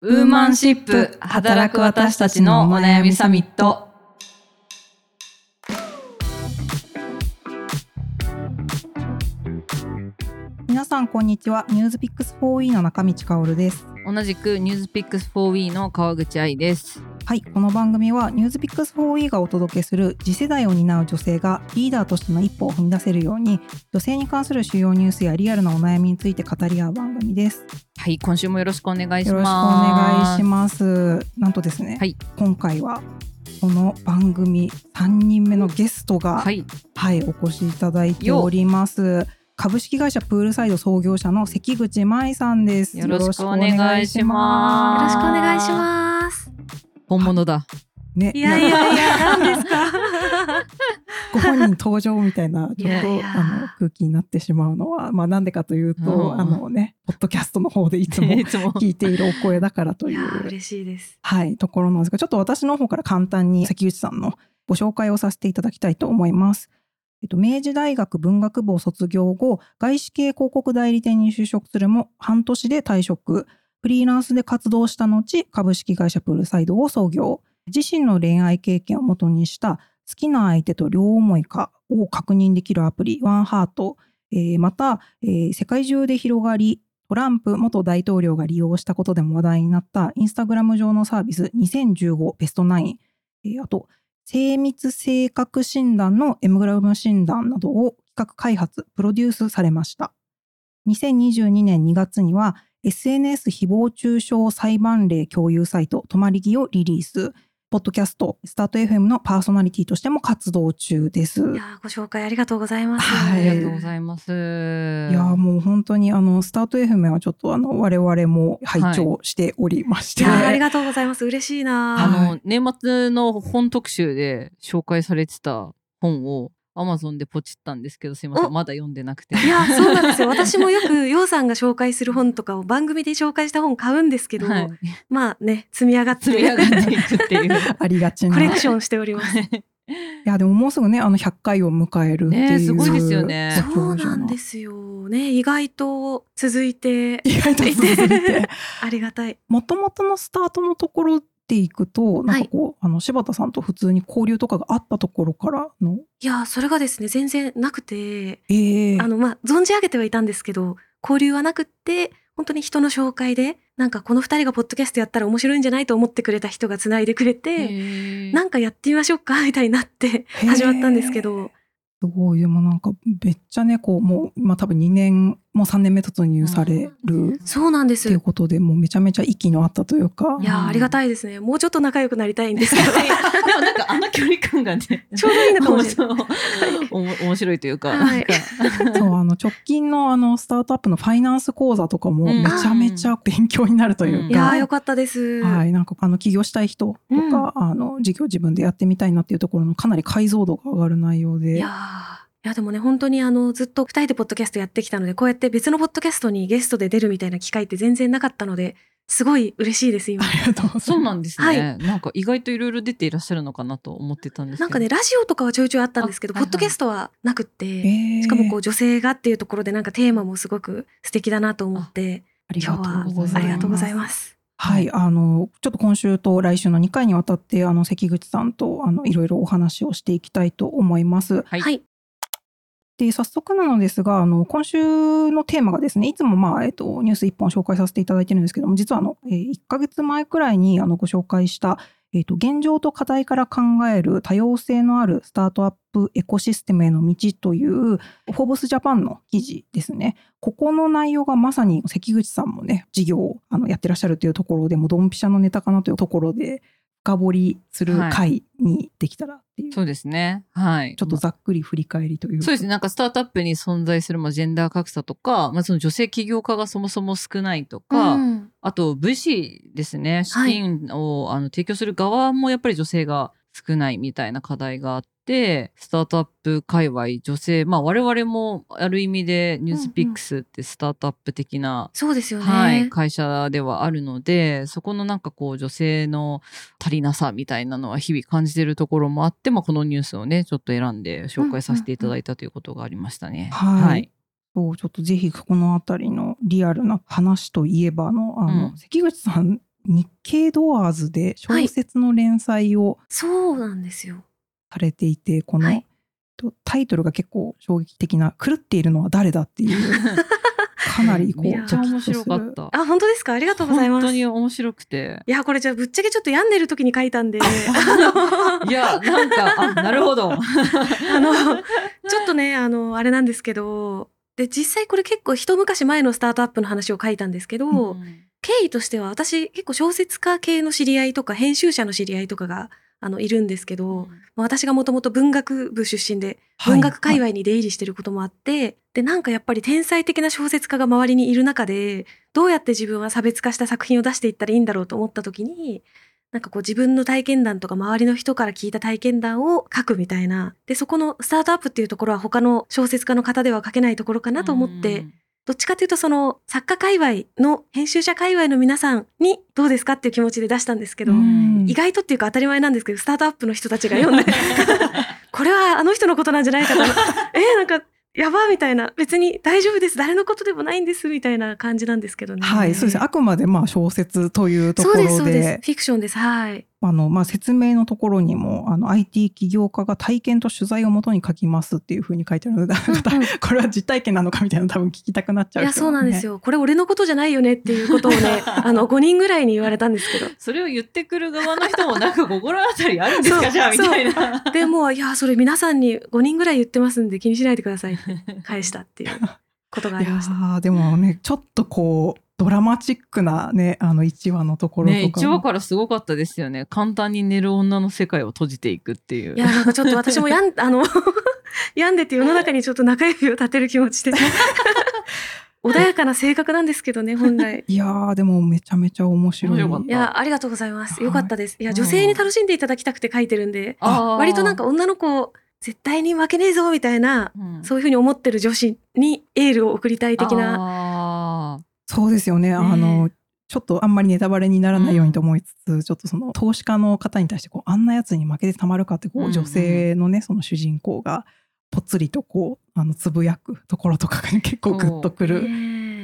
ウーマンシップ働く私たちのお悩みサミット。さんこんにちはニュースピックス 4E の中道香織です同じくニュースピックス 4W の川口愛です。はいこの番組はニュースピックス 4E がお届けする次世代を担う女性がリーダーとしての一歩を踏み出せるように女性に関する主要ニュースやリアルなお悩みについて語り合う番組ですはい、今週もよろしくお願いします。よろしくお願いしますなんとですね、はい今回はこの番組3人目のゲストが、はい、はい、お越しいただいております。株式会社プールサイド創業者の関口舞さんです。よろしくお願いしますよろしくお願いします。本物だ。ね、いやいやいや、何ですか？ご本人登場みたいなちょっといやいやあの空気になってしまうのは、まあなんでかというと、うんあのね、ポッドキャストの方でいつも いつも。聞いているお声だからといや、いう。嬉しいです。はい、ところなんですが、ちょっと私の方から簡単に関口さんのご紹介をさせていただきたいと思います。えっと、明治大学文学部を卒業後、外資系広告代理店に就職するも、半年で退職。フリーランスで活動した後、株式会社プールサイドを創業。自身の恋愛経験をもとにした好きな相手と両思いかを確認できるアプリ、ワンハート。えーまた、えー世界中で広がり、トランプ元大統領が利用したことでも話題になったインスタグラム上のサービス2015ベスト9、えーあと精密性格診断のエムグラム診断などを企画開発、プロデュースされました。2022年2月には SNS 誹謗中傷裁判例共有サイト、とまりぎをリリース。ポッドキャスト、スタート FM のパーソナリティとしても活動中です。いや、ご紹介ありがとうございます。はいありがとうございます。いやもう本当にあのスタート FM はちょっとあの我々も拝聴しておりまして、いや、ありがとうございます。嬉しいな。あはの、年末の本特集で紹介されてた本を Amazon でポチったんですけど、すいません、おまだ読んでなくて。いや、そうなんですよ。私もよく、ようさんが紹介する本とかを番組で紹介した本買うんですけど、はい、まあね、積み上がって、積み上がっていくっていう。ありがちな。コレクションしております。いやでももうすぐねあの100回を迎えるっていう、ねすごいですよねそうなんですよ。ね、意外と続いて、意外と続いて ありがたい。もともとのスタートのところでいくとなんかこう、あの柴田さんと普通に交流とかがあったところからの。いや、それがですね、全然なくて、ええ。あの、まあ、存じ上げてはいたんですけど、交流はなくって、本当に人の紹介で、なんかこの二人がポッドキャストやったら面白いんじゃないと思ってくれた人が繋いでくれて、なんかやってみましょうかみたいになって始まったんですけど、すごいでもなんかめっちゃねこうもう、まあ、多分2年もう3年目突入されるそうなんです。っていうことでもうめちゃめちゃ息のあったというか。いやー、ありがたいですね。もうちょっと仲良くなりたいんですけど、でもなんかあの距離感がね、ちょうどいいのかもしれない。面白いというか、はい。そうあの直近のあのスタートアップのファイナンス講座とかもうん。めちゃめちゃ勉強になるというか、うん。いやー、よかったです。はい、なんかあの起業したい人とか、あの事業自分でやってみたいなっていうところのかなり解像度が上がる内容で。いややでもね本当にあのずっと二人でポッドキャストやってきたのでこうやって別のポッドキャストにゲストで出るみたいな機会って全然なかったのですごい嬉しいです今ありがとうございそうまなんですね、はいなんか意外といろいろ出ていらっしゃるのかなと思ってたんですけど。なんかねラジオとかはちょいちょいあったんですけどあはいはいポッドキャストはなくって、す。えーしかもこう女性がっていうところでなんかテーマもすごく素敵だなと思ってありが今日はとうございます。ありがとうございます。はい、あのちょっと今週と来週の2回にわたってあの関口さんとあのいろいろお話をしていきたいと思います。はい、はいで早速なのですがあの今週のテーマがですねいつも、まあえっと、ニュース1本紹介させていただいてるんですけども実はあの、え1ヶ月前くらいにあのご紹介した、えっと、現状と課題から考える多様性のあるスタートアップエコシステムへの道というフォーブスジャパンの記事ですね。ここの内容がまさに関口さんもね事業をあのやってらっしゃるというところでもうドンピシャのネタかなというところで深掘りする回にできたらっていう、そうですね。はい。ちょっとざっくり振り返りというかそうですね。なんかスタートアップに存在する、まあ、ジェンダー格差とか、まあ、その女性起業家がそもそも少ないとか、うんあと VC ですね。資金を、あの提供する側もやっぱり女性が少ないみたいな課題があって、スタートアップ界隈、女性、まあ我々もある意味でニュースピックスってスタートアップ的な。はい、会社ではあるので、そこのなんかこう女性の足りなさみたいなのは日々感じているところもあって、まあこのニュースをね、ちょっと選んで紹介させていただいたということがありましたね。はいそうちょっとぜひこのあたりのリアルな話といえばあのあの、うん関口さん日経ドアーズで小説の連載をそうなんですよ。されていて、この、はいとタイトルが結構衝撃的な「狂っているのは誰だ?」っていう かなりこうめっちゃ面白かった。あ、本当ですか？ありがとうございます。本当いに面白くて。や、これじゃあぶっちゃけちょっと病んでる時に書いたんで、いや、なんか、あ、なるほど。あの、ちょっとね、あの、あれなんですけど、で、実際これ結構一昔前のスタートアップの話を書いたんですけど、経緯としては私結構小説家系の知り合いとか編集者の知り合いとかがあのいるんですけど、まあ私がもともと文学部出身で文学界隈に出入りしてることもあって、でなんかやっぱり天才的な小説家が周りにいる中でどうやって自分は差別化した作品を出していったらいいんだろうと思った時になんかこう自分の体験談とか周りの人から聞いた体験談を書くみたいな。でそこのスタートアップっていうところは他の小説家の方では書けないところかなと思って、どっちかというとその作家界隈の編集者界隈の皆さんにどうですかっていう気持ちで出したんですけど、うん。意外とっていうか当たり前なんですけどスタートアップの人たちが読んで。これはあの人のことなんじゃないかと。えー、なんかやばみたいな。別に大丈夫です。誰のことでもないんです。みたいな感じなんですけどね。はい、そうです。ね。あくまでまあ小説というところそうですそうです。で、フィクションです。はい。あのまあ説明のところにもあの IT 起業家が体験と取材をもとに書きますっていうふうに書いてあるので、うんうんこれは実体験なのかみたいなの多分聞きたくなっちゃういやそうなんですよ。よこれ俺のことじゃないよねっていうことをね あの5人ぐらいに言われたんですけどそれを言ってくる側の人もなんか心当たりあるんですかじゃあみたいな。でもういやそれ皆さんに5人ぐらい言ってますんで気にしないでくださいって返したっていうことがありました。ーでもねちょっとこうドラマチックなねあの1話のところとかね、も1話からすごかったですよね。簡単に寝る女の世界を閉じていくっていう。いやなんかちょっと私もやん あの 病んでて世の中にちょっと中指を立てる気持ちで 穏やかな性格なんですけどね本来。いやーでもめちゃめちゃ面白い。いやありがとうございますはいよかったです。いやうん女性に楽しんでいただきたくて書いてるんであー割となんか、女の子絶対に負けねえぞみたいなうんそういうふうに思ってる女子にエールを送りたい的な。あそうですよね。あの、ちょっとあんまりネタバレにならないようにと思いつつ、ちょっとその投資家の方に対してこうあんなやつに負けてたまるかってこう、うんうん女性のねその主人公がぽつりとこうあのつぶやくところとかが結構グッとくる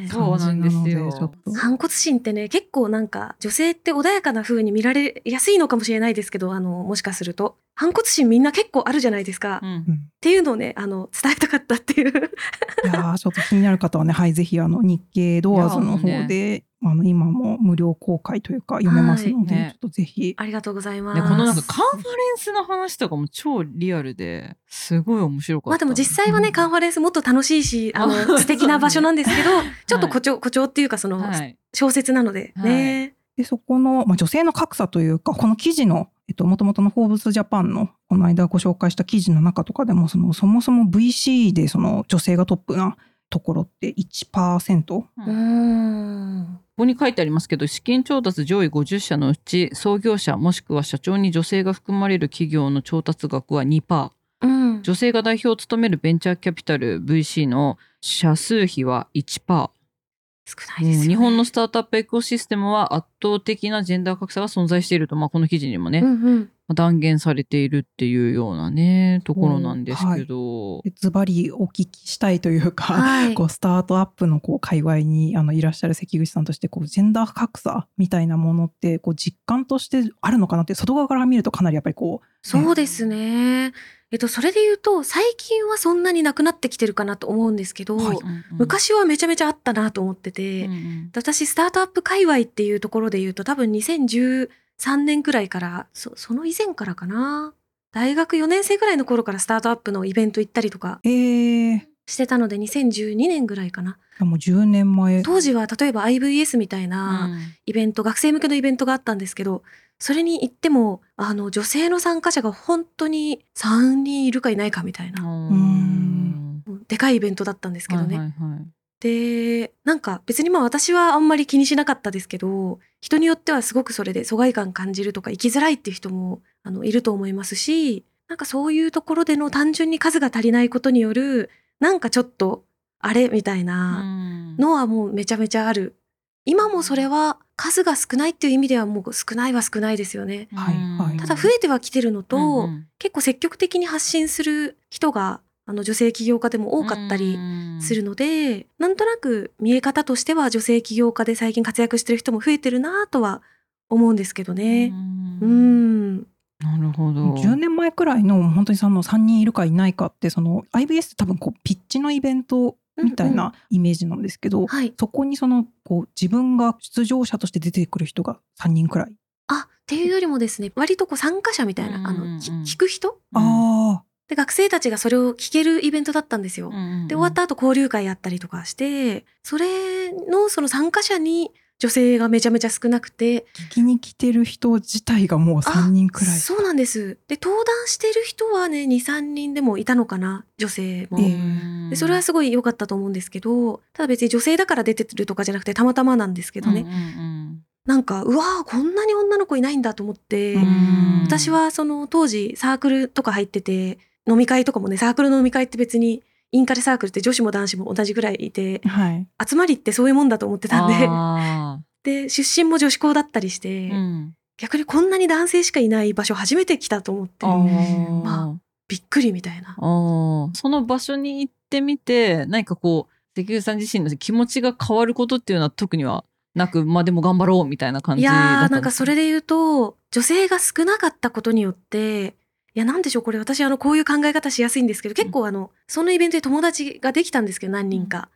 そうなんですよ。反骨心ってね結構なんか女性って穏やかな風に見られやすいのかもしれないですけどあのもしかすると。反骨心みんな結構あるじゃないですか、ーうん。うん。っていうのをねあの伝えたかったっていう。いやーちょっと気になる方はね、はい、ぜひあの日経ドアーズの方で、あの今も無料公開というか読めますので、はいね。ちょっとぜひ。ありがとうございます、ね、このなんかカンファレンスの話とかも超リアルですごい面白かった。まあでも実際はねカンファレンスもっと楽しいしあ あの素敵な場所なんですけど ちょっとはい。誇張誇張っていうかそのはい、小説なのでね、でそこの、まあ、女性の格差というかこの記事のえっと、もともとのフォーブスジャパンのこの間ご紹介した記事の中とかでもそのそもそも VC でその女性がトップなところって1%うんここに書いてありますけど資金調達上位50社のうち創業者もしくは社長に女性が含まれる企業の調達額は2%うん。女性が代表を務めるベンチャーキャピタル VC の社数比は1%、少ないですよ、ね、日本のスタートアップエコシステムは圧倒的なジェンダー格差が存在していると、まあ、この記事にもね、うんうん断言されているっていうようなねところなんですけど、でズバリお聞きしたいというか、はい。こうスタートアップのこう界隈にあのいらっしゃる関口さんとしてこうジェンダー格差みたいなものってこう実感としてあるのかなって外側から見るとかなりやっぱりこうそうですね。えっと、それで言うと、最近はそんなになくなってきてるかなと思うんですけど、はいうんうん。昔はめちゃめちゃあったなと思ってて、うんうん。私、スタートアップ界隈っていうところで言うと、多分2013年くらいから、そその以前からかな。大学4年生くらいの頃からスタートアップのイベント行ったりとかえー、してたので、2012年ぐらいかな。もう10年前当時は例えば IVS みたいなうんイベント、学生向けのイベントがあったんですけど、それに行っても、あの、女性の参加者が本当に3人いるかいないかみたいな。んでかいイベントだったんですけどね。はいはいはいでなんか別にまあ私はあんまり気にしなかったですけど人によってはすごくそれで疎外感感じるとか生きづらいっていう人もあのいると思いますしなんかそういうところでの単純に数が足りないことによるなんかちょっとあれみたいなのはもうめちゃめちゃある。今もそれは数が少ないっていう意味ではもう少ないは少ないですよね。はいはいただ増えてはきてるのと、うんうん結構積極的に発信する人があの女性起業家でも多かったりするので、なんとなく見え方としては女性起業家で最近活躍してる人も増えてるなとは思うんですけどね。ううんん。なるほど。10年前くらいの本当にその3人いるかいないかってその IBS って多分こうピッチのイベントみたいうんうなイメージなんですけど、はい。そこにそのこう自分が出場者として出てくる人が3人くらい。あっていうよりもですね割とこう参加者みたいな、あうんうんうんのき聞く人あで学生たちがそれを聞けるイベントだったんですよ。で終わった後交流会やったりとかしてそれのその参加者に女性がめちゃめちゃ少なくて。あ聞きに来てる人自体がもう3人くらい。そうなんです。で登壇してる人はね23人でもいたのかな女性も。ええ。でそれはすごい良かったと思うんですけどただ別に女性だから出てるとかじゃなくてたまたまなんですけどね、うんうん。なんかうわーこんなに女の子いないんだと思って、うん。私はその当時サークルとか入ってて飲み会とかもねサークルの飲み会って別にインカレサークルって女子も男子も同じぐらいいてはい。集まりってそういうもんだと思ってたんで。あで出身も女子校だったりして、ーうん。逆にこんなに男性しかいない場所初めて来たと思ってまびっくりみたいな。その場所に行ってみて何かこう関口さん自身の気持ちが変わることっていうのは特にはなくまあでも頑張ろうみたいな感いじだったやーなんかですそれで言うと女性が少なかったことによっていやなんでしょうこれ私あのこういう考え方しやすいんですけど結構あのそのイベントで友達ができたんですけど何人か。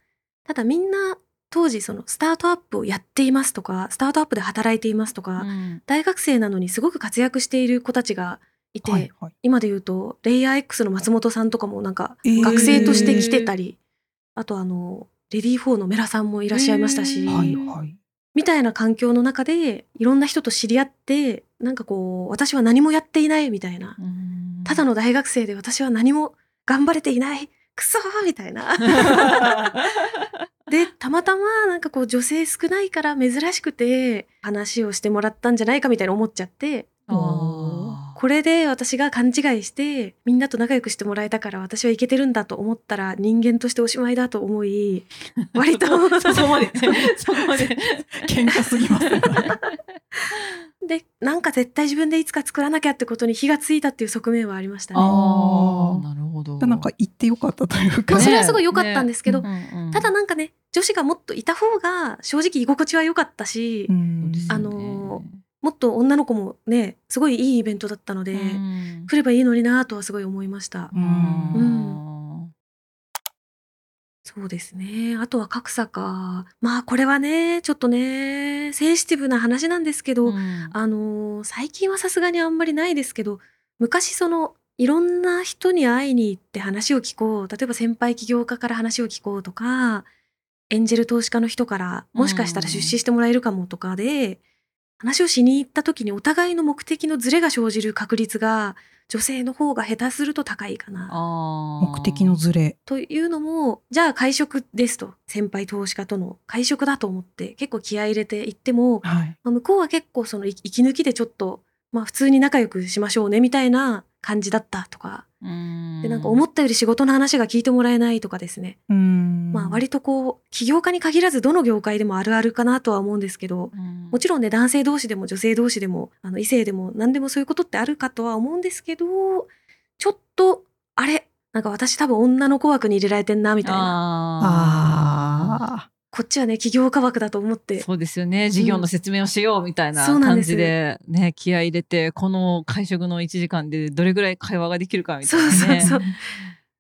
ただみんな当時そのスタートアップをやっていますとかスタートアップで働いていますとか、うん大学生なのにすごく活躍している子たちがいて、はいはい。今で言うとレイヤー X の松本さんとかもなんかえー学生として来てたり、あとあのレディー4のメラさんもいらっしゃいましたし、えーはいはい。みたいな環境の中でいろんな人と知り合ってなんかこう私は何もやっていないみたいな。うん。ただの大学生で私は何も頑張れていない。クソーみたいな。でたまたまなんかこう女性少ないから珍しくて話をしてもらったんじゃないかみたいな思っちゃって。あーこれで私が勘違いしてみんなと仲良くしてもらえたから私はいけてるんだと思ったら人間としておしまいだと思い 割とそこまで そこまで 喧嘩すぎますね。でなんか絶対自分でいつか作らなきゃってことに火がついたっていう側面はありましたね。ああなるほどなんか言ってよかったというか。まあそれはすごい良かったんですけど、ねうんうんただなんかね女子がもっといた方が正直居心地は良かったし、うんあのもっと女の子もねすごいいいイベントだったので、うん。来ればいいのになとはすごい思いました。うん。うん。そうですね。あとは格差かまあこれはねちょっとねセンシティブな話なんですけど、うん。あのー最近はさすがにあんまりないですけど昔そのいろんな人に会いに行って話を聞こう。例えば先輩起業家から話を聞こうとかエンジェル投資家の人からもしかしたら出資してもらえるかもとかで、話をしに行った時にお互いの目的のズレが生じる確率が女性の方が下手すると高いかな。目的のズレ？というのもじゃあ会食ですと先輩投資家との会食だと思って結構気合い入れて行っても、はい。まあ向こうは結構その息息抜きでちょっと、まあ、普通に仲良くしましょうねみたいな感じだったとかうんでなんか思ったより仕事の話が聞いてもらえないとかですね、うん。まあ割とこう起業家に限らずどの業界でもあるあるかなとは思うんですけどうん。もちろんね男性同士でも女性同士でもあの異性でも何でもそういうことってあるかとは思うんですけどちょっとあれなんか私多分女の子枠に入れられてんなみたいな。ああこっちはね起業家枠だと思っーて。そうですよね。事業の説明をしようみたいな感そうなんです。じでね気合い入れてこの会食の1時間でどれぐらい会話ができるかみたいなね。そうそうそう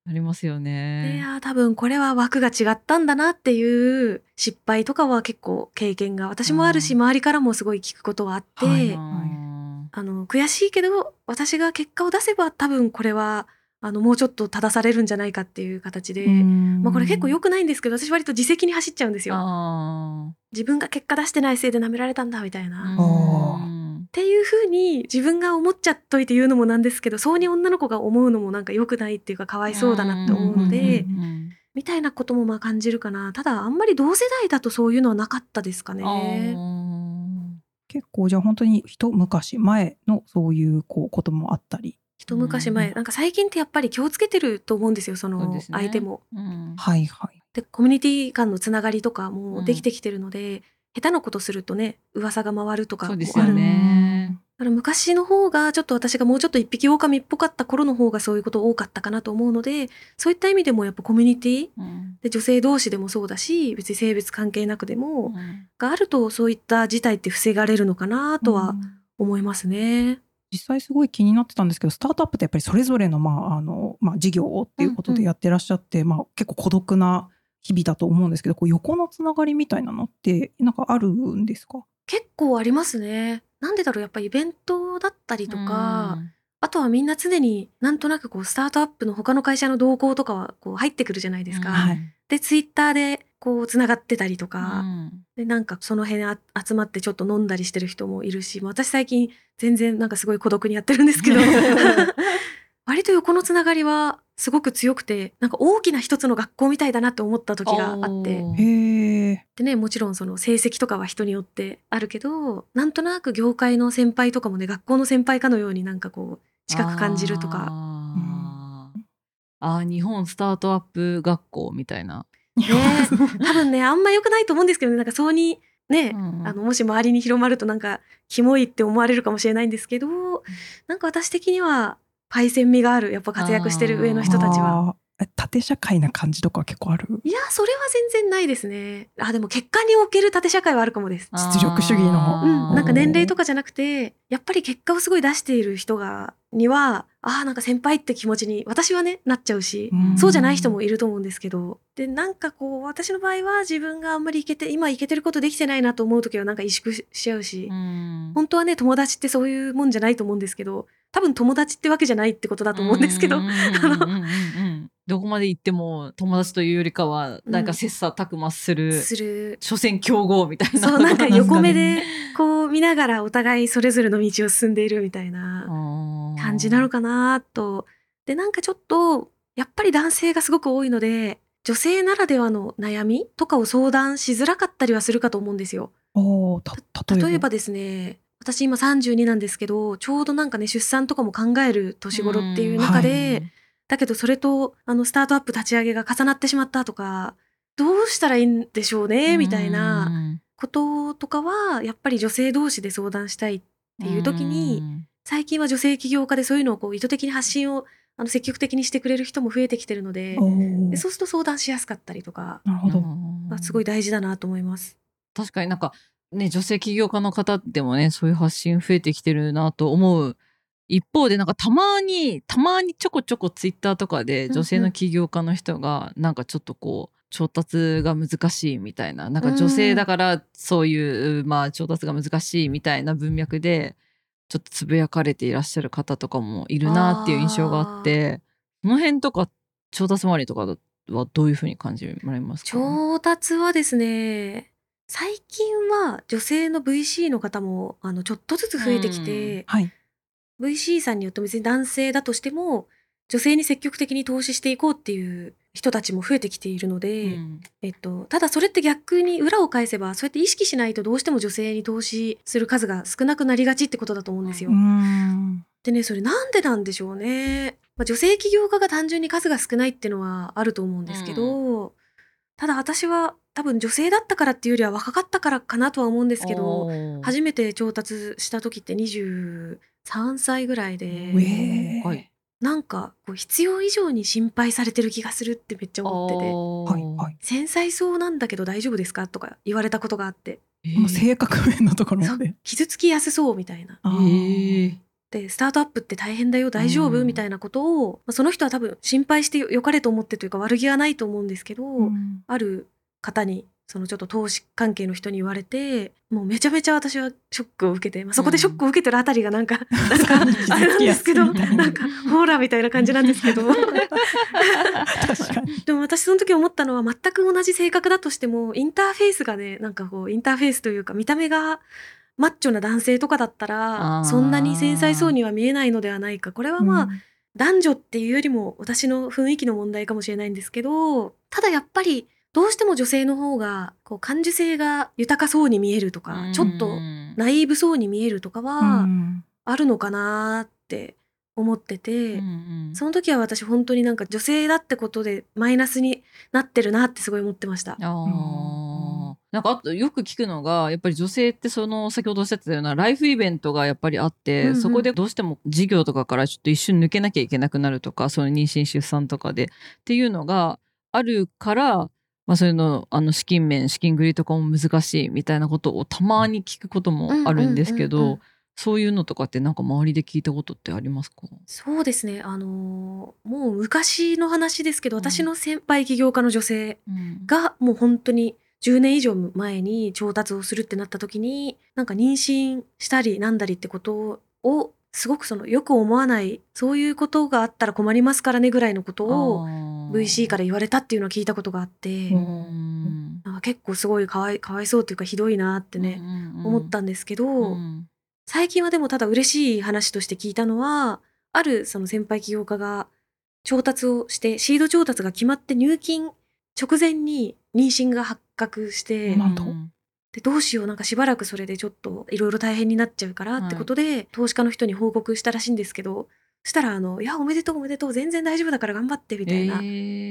ありますよいね。やー多分これは枠が違ったんだなっていう失敗とかは結構経験が私もあるしうん周りからもすごい聞くことはあって、はいうんあの悔しいけど私が結果を出せば多分これはあのもうちょっと正されるんじゃないかっていう形で、まあ、これ結構良くないんですけど私割と自責に走っちゃうんですよ。あ自分が結果出してないせいで舐められたんだみたいな。ーっていう風に自分が思っちゃっといて言うのもなんですけどそうに女の子が思うのもなんか良くないっていうかかわいそうだなって思うので、うんうんみたいなこともまあ感じるかなただあんまり同世代だとそういうのはなかったですかね。結構じゃあ本当に一昔前のそういうこうこともあったり。一昔前、うんなんか最近ってやっぱり気をつけてると思うんですよその相手も。うんはいはい。でコミュニティ間のつながりとかもできてきてるので、下手なことするとね噂が回るとかもあるそうですよね。だから昔の方がちょっと私がもうちょっと一匹狼っぽかった頃の方がそういうこと多かったかなと思うのでそういった意味でもやっぱコミュニティうん。で女性同士でもそうだし別に性別関係なくでも、うん。があるとそういった事態って防がれるのかなとはうん。思いますね。実際すごい気になってたんですけどスタートアップってやっぱりそれぞれの,、まああのまあ、事業をっていうことうんうんでやってらっしゃって、まあ、結構孤独な日々だと思うんですけどこう横のつながりみたいなのってなんかあるんですか？結構ありますね。なんでだろうやっぱイベントだったりとか、あとはみんな常になんとなくこうスタートアップの他の会社の動向とかはこう入ってくるじゃないですか。はい。でツイッターでこうつながってたりとうか、ん。でなんかその辺あ集まってちょっと飲んだりしてる人もいるしまあ私最近全然なんかすごい孤独にやってるんですけど。割と横のつながりはすごく強くてなんか大きな一つの学校みたいだなって思った時があって。でねもちろんその成績とかは人によってあるけどなんとなく業界の先輩とかもね学校の先輩かのようになんかこう近く感じるとか。あー。あー日本スタートアップ学校みたいな。ね多分ねあんま良くないと思うんですけどね。なんかそうにね、うんあのもし周りに広まるとなんかキモいって思われるかもしれないんですけどなんか私的にはパイセン味があるやっぱ活躍してる上の人たちは。縦社会な感じとか結構ある？いやそれは全然ないですね。あでも結果における縦社会はあるかもです。実力主義の？うん、なんか年齢とか。かじゃなくてやっぱり結果をすごい出している人がにはああなんか先輩って気持ちに私はねなっちゃうし、うん。そうじゃない人もいると思うんですけど。でなんかこう私の場合は自分があんまりいけて今いけてることできてないなと思う時はなんか萎縮しちゃうし、うん。本当はね友達ってそういうもんじゃないと思うんですけど多分友達ってわけじゃないってことだと思うんですけど、うんうんうんうんうんどこまで行っても友達というよりかはなんか切磋琢磨する、する所詮競合みたいな。そうなんか横目でこう見ながらお互いそれぞれの道を進んでいるみたいな。感じなのかなと。でなんかちょっとやっぱり男性がすごく多いので女性ならではの悩みとかを相談しづらかったりはするかと思うんですよ。おーた例えば？ですね私今32なんですけどちょうどなんかね出産とかも考える年頃っていう中で、だけどそれとあのスタートアップ立ち上げが重なってしまったとかどうしたらいいんでしょうねみたいなこととかはやっぱり女性同士で相談したいっていう時に最近は女性起業家でそういうのをこう意図的に発信をあの積極的にしてくれる人も増えてきてるのででそうすると相談しやすかったりとかなるほど。がすごい大事だなと思います。確かになんかね女性起業家の方でもねそういう発信増えてきてるなと思う一方でなんかたまにたまにちょこちょこツイッターとかで女性の起業家の人がなんかちょっとこう調達が難しいみたいななんか女性だからそういう、まあ調達が難しいみたいな文脈でちょっとつぶやかれていらっしゃる方とかもいるなっていう印象があってその辺とか調達周りとかはどういうふうに感じられますか？調達はですね最近は女性の VC の方もあのちょっとずつ増えてきて、はい。VC さんによって別に男性だとしても女性に積極的に投資していこうっていう人たちも増えてきているので、うんえっと、ただそれって逆に裏を返せばそうやって意識しないとどうしても女性に投資する数が少なくなりがちってことだと思うんですよ。でねそれなんでなんでしょうね。まあ、女性起業家が単純に数が少ないっていうのはあると思うんですけど、ただ私は多分女性だったからっていうよりは若かったからかなとは思うんですけど初めて調達した時って23歳ぐらいで、うえー。はい。なんかこう必要以上に心配されてる気がするってめっちゃ思ってて。はいはい。繊細そうなんだけど大丈夫ですか？とか言われたことがあって、えこの性格面のところまで。傷つきやすそうみたいな。あえーー。でスタートアップって大変だよ大丈夫、うん。みたいなことを、まあ、その人は多分心配してよよかれと思ってというか悪気はないと思うんですけど、うん。ある方にそのちょっと投資関係の人に言われてもうめちゃめちゃ私はショックを受けて、まあ、そこでショックを受けてるあたりがなんか、なんかあれなんですけどななんかホーラーみたいな感じなんですけど。でも私その時思ったのは全く同じ性格だとしてもインターフェースがねなんかこうインターフェースというか見た目がマッチョな男性とかだったらそんなに繊細そうには見えないのではないか。これはまあ、うん。男女っていうよりも私の雰囲気の問題かもしれないんですけどただやっぱりどうしても女性の方がこう感受性が豊かそうに見えるとか、ちょっとうんナイーブそうに見えるとかうはん。あるのかなって思ってて、うんうん。その時は私本当になんか女性だってことでマイナスになってるなってすごい思ってました。なんかあとよく聞くのがやっぱり女性ってその先ほどおっしゃってたようなライフイベントがやっぱりあって、うんうん。そこでどうしても事業とかからちょっと一瞬抜けなきゃいけなくなるとかその妊娠出産とかでっていうのがあるから、まあ、そういうのあの資金面資金繰りとかも難しいみたいなことをたまに聞くこともあるんですけど、うんうんうん。うんそういうのとかってなんか周りで聞いたことってありますか？そうですね。あのーもう昔の話ですけどうん。私の先輩起業家の女性うん。がもう本当に10年以上前に調達をするってなった時になんか妊娠したりなんだりってことをすごくそのよく思わないそういうことがあったら困りますからねぐらいのことを VC から言われたっていうのを聞いたことがあって、うん。なんか結構すごいかわいかわいそうっていうかひどいなってね、思ったんですけど、うん。最近はでもただ嬉しい話として聞いたのはあるその先輩起業家が調達をしてシード調達が決まって入金直前に妊娠が発覚して、なん。と？でどうしようなんかしばらくそれでちょっといろいろ大変になっちゃうからってことで、投資家の人に報告したらしいんですけどそしたらあの「いやおめでとうおめでとう全然大丈夫だから頑張って」みたいなえ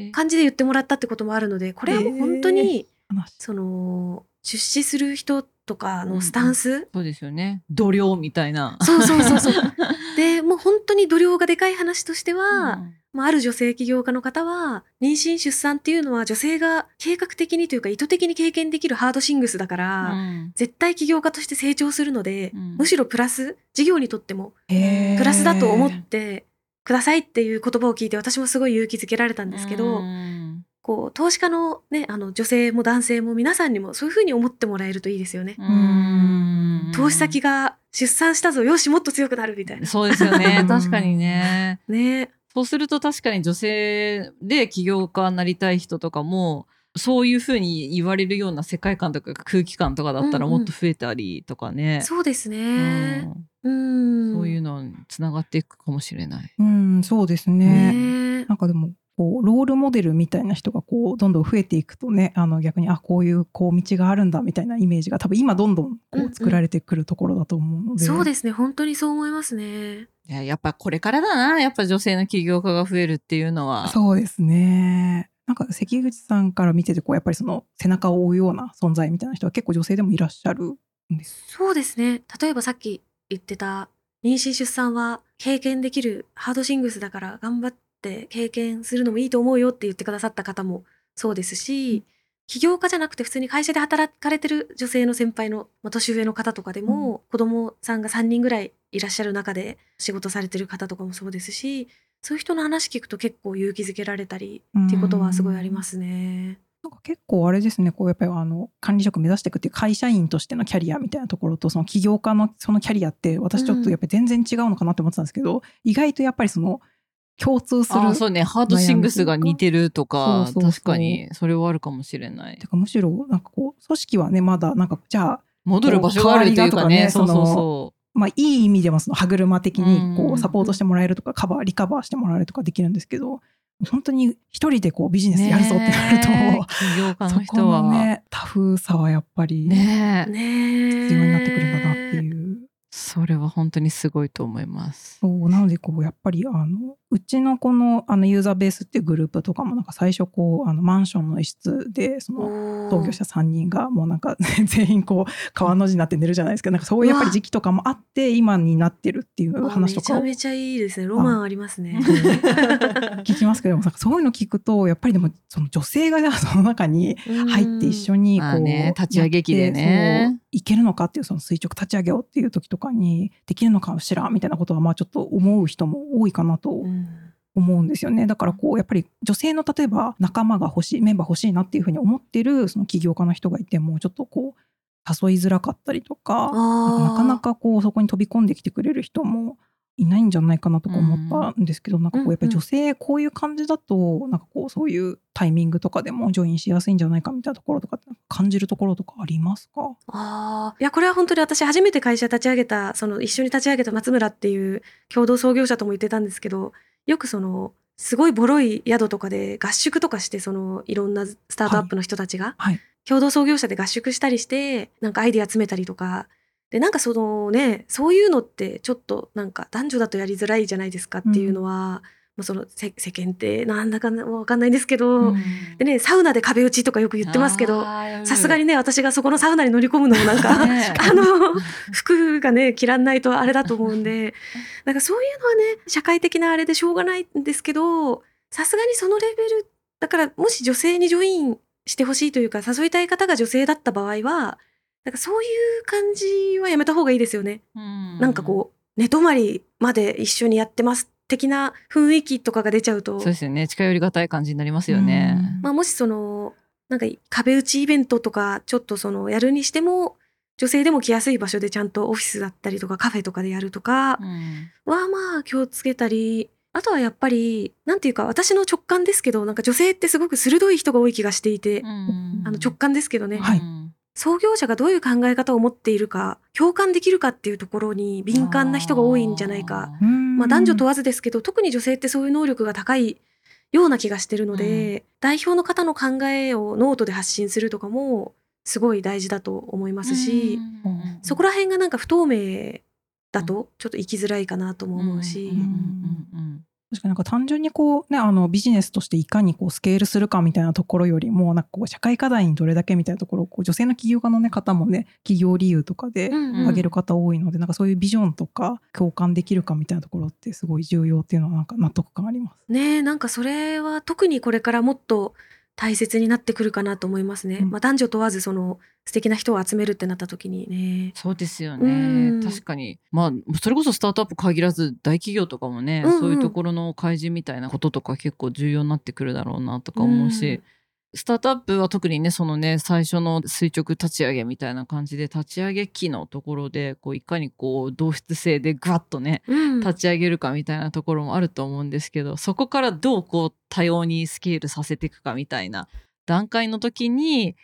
ー。感じで言ってもらったってこともあるのでこれはもう本当に、話その出資する人とかのスタンス、そうですよね。度量みたいな。そうそうそうそう。でもう本当に度量がでかい話としては、うん。まあ、ある女性起業家の方は妊娠出産っていうのは女性が計画的にというか意図的に経験できるハードシングスだから、うん。絶対起業家として成長するので、うん。むしろプラス事業にとってもプラスだと思ってくださいっていう言葉を聞いて私もすごい勇気づけられたんですけど、うんこう投資家の,、ね、あの女性も男性も皆さんにもそういうふうに思ってもらえるといいですよね。うん投資先が出産したぞよしもっと強くなるみたいな。そうですよねうん 確かにねねそうすると確かに女性で起業家になりたい人とかもそういうふうに言われるような世界観とか空気感とかだったらうんうんもっと増えたりとかね、そうですうね。んうん。そういうのにつながっていくかもしれない。うんそうですねねなんかでもこうロールモデルみたいな人がこうどんどん増えていくとねあの逆にあこういうこう道があるんだみたいなイメージが多分今どんどんこうんううん作られてくるところだと思うので、そうですね。本当にそう思いますね。いややっぱこれからだなやっぱ女性の起業家が増えるっていうのは。そうですねなんか関口さんから見ててこうやっぱりその背中を追うような存在みたいな人は結構女性でもいらっしゃるんですそうですね。例えばさっき言ってた妊娠出産は経験できるハードシングスだから頑張って経験するのもいいと思うよって言ってくださった方もそうですし、起業家じゃなくて普通に会社で働かれてる女性の先輩の、まあ、年上の方とかでも、子供さんが3人ぐらいいらっしゃる中で仕事されてる方とかもそうですしそういう人の話聞くと結構勇気づけられたりっていうことはすごいありますね。なんか結構あれですね。こうやっぱりあの管理職目指していくっていう会社員としてのキャリアみたいなところとその起業家のそのキャリアって私ちょっとやっぱり全然違うのかなって思ってたんですけど、意外とやっぱりその共通するあそうね。ハードシングスが似てるとか確かに。それはあるかもしれない。てかむしろなんかこう組織はねまだなんかじゃあ戻る場所があるというかねそうこう代わりがとかねそうそまあいい意味でもその歯車的にこうサポートしてもらえるとかカバーリカバーしてもらえるとかできるんですけど本当に一人でこうビジうネスやるぞってなると、ねえ起業家の人は。のねタフさはやっぱり必要になってくるんだなっていう。それは本当にすごいと思います。そうなのでこうやっぱりあのうちのこのあのユーザーベースっていうグループとかもなんか最初こうあのマンションの一室でそのおー。創業者3人がもうなんか 全員こう川の字になって寝るじゃないですか。なんかそういうやっぱり時期とかもあって今になってるっていう話とかを。めちゃめちゃいいですね。ロマンありますね。聞きますけどもなんかそういうの聞くとやっぱりでもその女性がじゃあその中に入って一緒にこう、まあね立ち上げ期でねいけるのかっていうその垂直立ち上げようっていう時とかにできるのかしらみたいなことはまあちょっと思う人も多いかなと思うんですよね。だからこうやっぱり女性の例えば仲間が欲しいメンバー欲しいなっていうふうに思ってるその起業家の人がいてもちょっとこう誘いづらかったりとかなかなかこうそこに飛び込んできてくれる人もいないんじゃないかなとか思ったんですけど、なんかこうやっぱり女性こういう感じだとなんかこうそういうタイミングとかでもジョインしやすいんじゃないかみたいなところとか感じるところとかありますか？あー。いやこれは本当に私初めて会社立ち上げたその一緒に立ち上げた松村っていう共同創業者とも言ってたんですけどよくそのすごいボロい宿とかで合宿とかしてそのいろんなスタートアップの人たちが、はい。共同創業者で合宿したりしてなんかアイディア集めたりとかでなんかそのねそういうのってちょっとなんか男女だとやりづらいじゃないですかっていうのは、まあその世世間ってなんだかわかんないんですけど、うん。でねサウナで壁打ちとかよく言ってますけどさすがにねね私がそこのサウナに乗り込むのもなんか ね。あの 服がね着らんないとあれだと思うんでなんかそういうのはね社会的なあれでしょうがないんですけどさすがにそのレベルだからもし女性にジョインしてほしいというか誘いたい方が女性だった場合はなんかそういう感じはやめた方がいいですよね。なんかこう寝泊まりまで一緒にやってます的な雰囲気とかが出ちゃうと。そうですよね。近寄りがたい感じになりますよね。まあ、もしそのなんか壁打ちイベントとかちょっとそのやるにしても女性でも来やすい場所でちゃんとオフィスだったりとかカフェとかでやるとかうん。はまあ気をつけたりあとはやっぱりなんていうか私の直感ですけどなんか女性ってすごく鋭い人が多い気がしていて、うん。あの直感ですけどね、はい。うん創業者がどういう考え方を持っているか共感できるかっていうところに敏感な人が多いんじゃないか。まあ、男女問わずですけど特に女性ってそういう能力が高いような気がしてるので、代表の方の考えをノートで発信するとかもすごい大事だと思いますし、うん。そこら辺がなんか不透明だとちょっと生きづらいかなとも思うし、うん。うん。うん確かになんか単純にこうねあのビジネスとしていかにこうスケールするかみたいなところよりもなんかこう社会課題にどれだけみたいなところをこう女性の起業家の、ね、方もね起業理由とかでうんうん挙げる方多いので、なんかそういうビジョンとか共感できるかみたいなところってすごい重要っていうのはなんか納得感あります。ねえなんかそれは特にこれからもっと大切になってくるかなと思いますね。うん。まあ、男女問わずその素敵な人を集めるってなった時にね。そうですようん。ね確かに。まあそれこそスタートアップ限らず大企業とかもね、うんうん。そういうところの開示みたいなこととか結構重要になってくるだろうなとか思うし、うんスタートアップは特にねそのね最初の垂直立ち上げみたいな感じで立ち上げ期のところでこういかにこう同質性でグワッとねうん。立ち上げるかみたいなところもあると思うんですけどそこからどうこう多様にスケールさせていくかみたいな段階の時に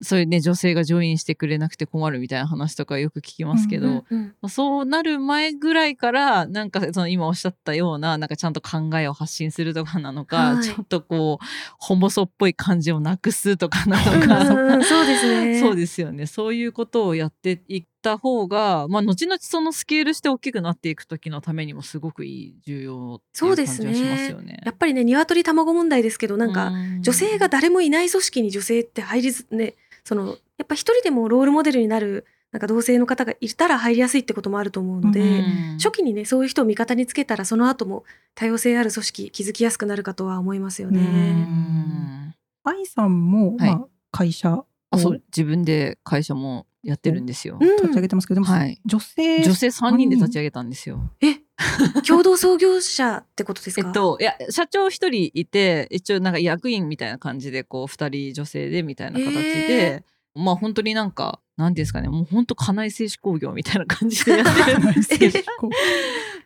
そういうね女性がジョインしてくれなくて困るみたいな話とかよく聞きますけど、うんうんうん。まあそうなる前ぐらいからなんかその今おっしゃったようななんかちゃんと考えを発信するとかなのか、はい。ちょっとこうホモソっぽい感じをなくすとかなのうんか、うんうん。そうですね。そうですよね。そういうことをやっていった方が、まあ、後々そのスケールして大きくなっていく時のためにもすごくいい重要っていう感じはしますね。よね。やっぱりね鶏卵問題ですけどなんか、うん。女性が誰もいない組織に女性って入りずねそのやっぱ一人でもロールモデルになるなんか同性の方がいたら入りやすいってこともあると思うので、うん初期にねそういう人を味方につけたらその後も多様性ある組織築きやすくなるかとは思いますよううね。ん愛さんも、はいまあ、会社をあそう自分で会社もやってるんですよ。うん立ち上げてますけど、でもはい女性女性3人で立ち上げたんですよ。え 共同創業者ってことですか、えっと、いや社長一人いて一応なんか役員みたいな感じでこう二人女性でみたいな形で、まあ本当になんかなんていうんですかねもう本当家内製紙工業みたいな感じでやってるんですけど。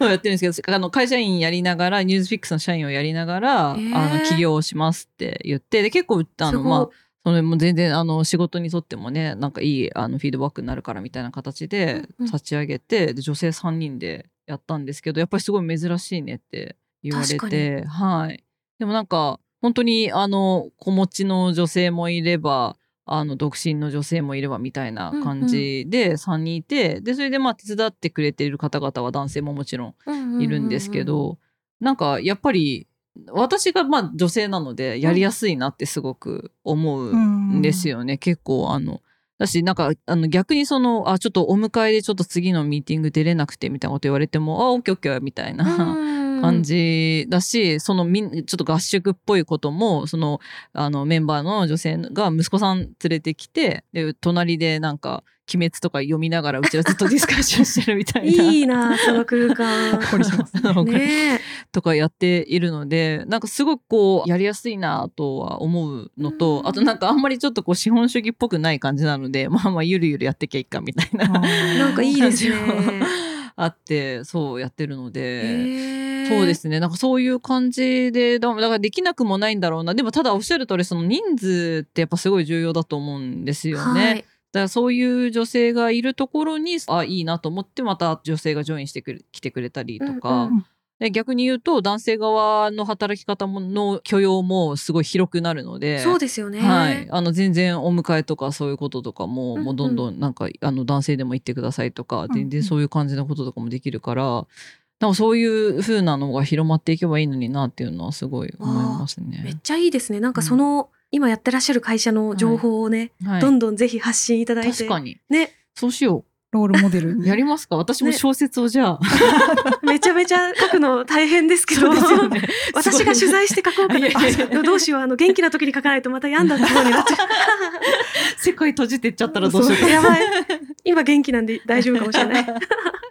やってるんですけどあの会社員やりながらニュースフィックスの社員をやりながら、え。ーあの起業をしますって言ってで結構あのまあそれも全然あの仕事にとってもねなんかいいあのフィードバックになるからみたいな形でうんうん。立ち上げて、で女性3人でやったんですけどやっぱりすごい珍しいねって言われてはい。でもなんか本当にあの子持ちの女性もいればあの独身の女性もいればみたいな感じで3人いて、でそれでまあ手伝ってくれている方々は男性ももちろんいるんですけど、なんかやっぱり私がまあ女性なのでやりやすいなってすごく思うんですよね、結構あのだしなんかあの逆にそのあちょっとお迎えでちょっと次のミーティング出れなくてみたいなこと言われてもあオッケーオッケーみたいな。感じだし、そのみんちょっと合宿っぽいこともそのあのメンバーの女性が息子さん連れてきてで隣でなんか「鬼滅」とか読みながらうちはずっとディスカッションしてるみたいな。いいなその空ほ間 ね。とかやっているのでなんかすごくこうやりやすいなとは思うのと、うん。あとなんかあんまりちょっとこう資本主義っぽくない感じなので まあまあゆるゆるやってきゃいいかみたいななんかいいですね。感じもあってそうやってるので。そうですね。なんかそういう感じでだだからできなくもないんだろうな。でもただおっしゃる通りその人数ってやっぱすごい重要だと思うんですよね。はい。だからそういう女性がいるところにあいいなと思ってまた女性がジョインしてくれ来てくれたりとか、うんで逆に言うと男性側の働き方もの許容もすごい広くなるので。そうですよね。はい、あの全然お迎えとかそういうこととかも,、うんうんもうどんどんなんかあの男性でも行ってくださいとか、うん全然そういう感じのこととかもできるからなんかそういう風なのが広まっていけばいいのになっていうのはすごい思いますめっね。ちゃいいですね。なんかその、今やってらっしゃる会社の情報をね、はいどんどんぜひ発信いただいて。確かに。ね、そうしよロールモデル。やりますか？私もね小説をじゃあ。めちゃめちゃ書くの大変ですけど、ね 私が取材して書こうかな。いやいやいやあどうしよう、あの、元気な時に書かないとまた病んだ気分になっちゃ世界閉じてっちゃったらどうしようう。やばい。今元気なんで大丈夫かもしれない。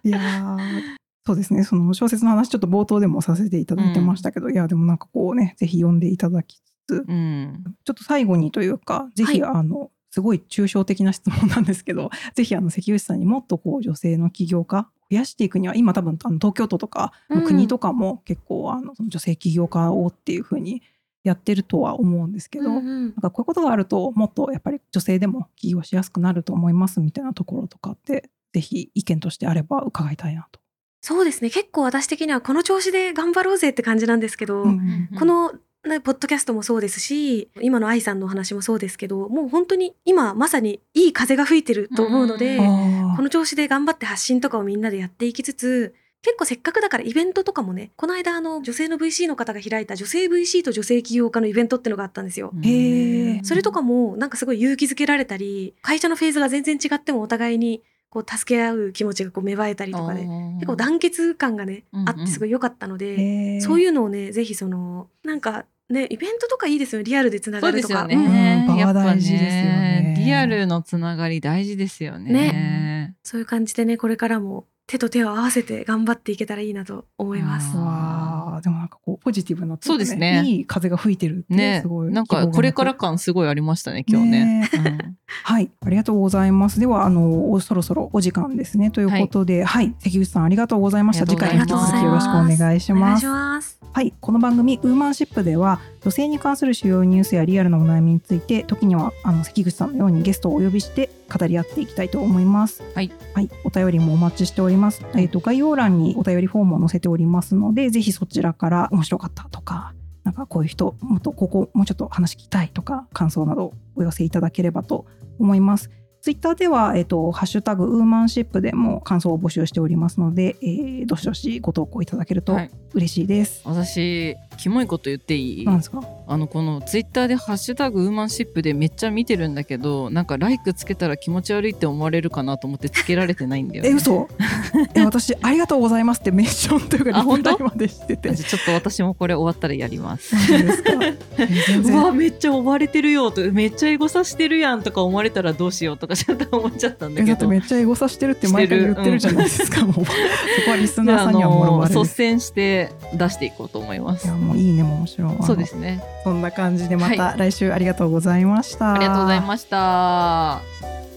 いやーそうですね。その小説の話ちょっと冒頭でもさせていただいてましたけど、いや、でもなんかこうね、ぜひ読んでいただきつつ、うん。ちょっと最後にというか、ぜひ、あの、すごい抽象的な質問なんですけど、ぜひあの関口さんにもっとこう女性の起業家増やしていくには、今多分あの東京都とかの国とかも結構、あのその女性起業家をっていうふうにやってるとは思うんですけど、うんうんなんかこういうことがあるともっとやっぱり女性でも起業しやすくなると思いますみたいなところとかってぜひ意見としてあれば伺いたいなと。そうですね。結構私的にはこの調子で頑張ろうぜって感じなんですけど、うんこの、ね、ポッドキャストもそうですし、今の愛さんのお話もそうですけど、もう本当に今まさにいい風が吹いてると思うので、うんあこの調子で頑張って発信とかをみんなでやっていきつつ、結構せっかくだからイベントとかもね、この間あの女性の VC の方が開いた女性 VC と女性起業家のイベントってのがあったんですよ。へー。それとかもなんかすごい勇気づけられたり、会社のフェーズが全然違ってもお互いにこう助け合う気持ちがこう芽生えたりとかで、結構団結感がね、うんうん。あってすごい良かったので、そういうのをね、ぜひその、なんかね、イベントとかいいですよね、リアルでつなそうですよがるとか。ね。うんやっぱ場は大事ですよね。リアルのつながり大事ですよね。そういう感じでね、これからも手と手を合わせて頑張っていけたらいいなと思います。あでもなんかこうポジティブな、そうですねいい風が吹いてるってねすごい、なんかこれから感すごいありましたね今日ね。うんはい、ありがとうございます。では、あの、そろそろお時間ですね。ということで、はい、関口さんありがとうございました。次回に引き続きよろしくお願いします。ます。はい、この番組ウーマンシップでは女性に関する主要ニュースやリアルなお悩みについて時にはあの関口さんのようにゲストをお呼びして語り合っていきたいと思います。はい、お便りもお待ちしております。りますえっ、と概要欄にお便りフォームを載せておりますので、ぜひそちらから面白かったとか。なんかこういう人もっとここもうちょっと話聞きたいとか感想などお寄せいただければと思います。ツイッターでは、えっと、ハッシュタグウーマンシップでも感想を募集しておりますので、えーどしどしご投稿いただけるとはい嬉しいです。私キモいこと言っていい？なんですか？あのこのツイッターで「ハッシュタグウーマンシップ」でめっちゃ見てるんだけどなんか「ライクつけたら気持ち悪いって思われるかなと思ってつけられてないんだよ、ね。え、嘘？え、私、ありがとうございますってメンションというか、あ本当？リプライまでしてて。ちょっと私もこれ終わったらやります。ですか？う然わめっちゃ追われてるよとめっちゃエゴさしてるやんとか思われたらどうしようとかちょっと思っちゃったんだえけど。だってめっちゃエゴさしてるって毎回言ってるじゃないですか、もう。そこはリスナーさんにはもろまれです。率先して出していこうと思いますいや、。もういいねももちろん。そうですね。そんな感じでまた来週ありがとうございました。ありがとうございました。